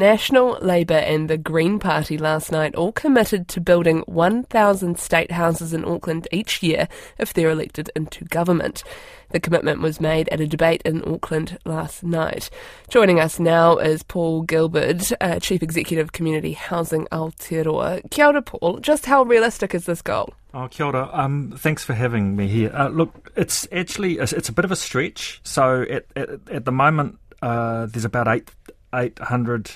National, Labour, and the Green Party last night all committed to building 1,000 state houses in Auckland each year if they're elected into government. The commitment was made at a debate in Auckland last night. Joining us now is Paul Gilberd, uh, Chief Executive Community Housing Aotearoa. Kia ora, Paul. Just how realistic is this goal? Oh, kia ora. Um, thanks for having me here. Uh, look, it's actually it's a bit of a stretch. So at at, at the moment, uh, there's about eight eight hundred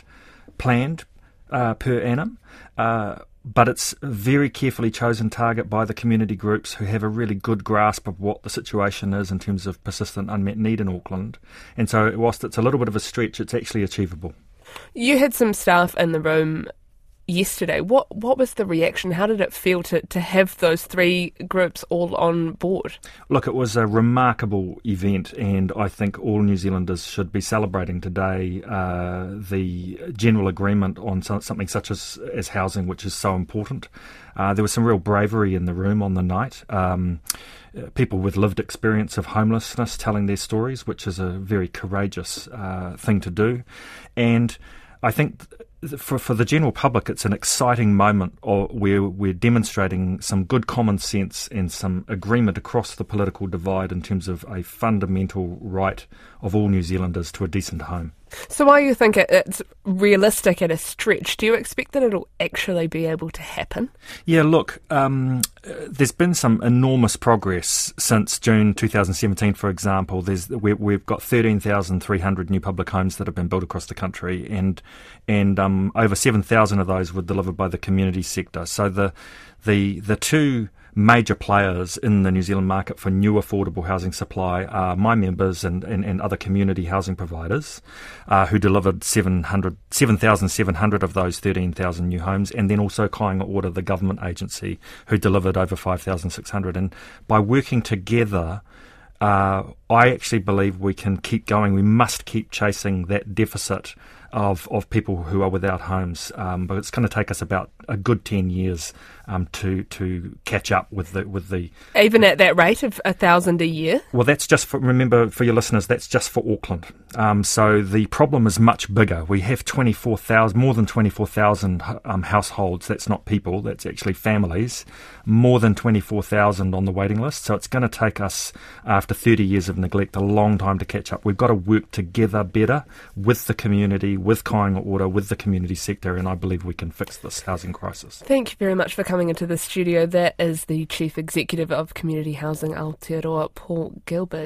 planned uh, per annum. Uh, but it's a very carefully chosen target by the community groups who have a really good grasp of what the situation is in terms of persistent unmet need in Auckland. And so, whilst it's a little bit of a stretch, it's actually achievable. You had some staff in the room yesterday. What what was the reaction? How did it feel to, to have those three groups all on board? Look, it was a remarkable event, and I think all New Zealanders should be celebrating today uh, the general agreement on something such as as housing, which is so important. Uh, there was some real bravery in the room on the night. Um, people with lived experience of homelessness telling their stories, which is a very courageous uh, thing to do, and I think for, for the general public, it's an exciting moment where we're demonstrating some good common sense and some agreement across the political divide in terms of a fundamental right of all New Zealanders to a decent home. So while you think it's realistic at a stretch, do you expect that it'll actually be able to happen? Yeah, look, um, there's been some enormous progress since June 2017, for example. There's we, have got 13,300 new public homes that have been built across the country, and and um, over 7,000 of those were delivered by the community sector. So the the the two major players in the New Zealand market for new affordable housing supply are my members and, and, and other community housing providers uh, who delivered 7,700 of those 13,000 new homes, and then also Kāinga Ora, the government agency, who delivered over 5,600. And by working together, uh, I actually believe we can keep going. We must keep chasing that deficit of, of people who are without homes. Um, but it's going to take us about a good ten years um, to to catch up with the with the even at that rate of a thousand a year. Well, that's just for remember for your listeners. That's just for Auckland. Um, so the problem is much bigger. We have twenty four thousand, more than twenty four thousand um, households. That's not people. That's actually families. More than twenty four thousand on the waiting list. So it's going to take us after thirty years of neglect a long time to catch up. We've got to work together better with the community with Kāinga Ora, with the community sector, and I believe we can fix this housing crisis. Thank you very much for coming into the studio. That is the Chief Executive of Community Housing Aotearoa, Paul Gilberd.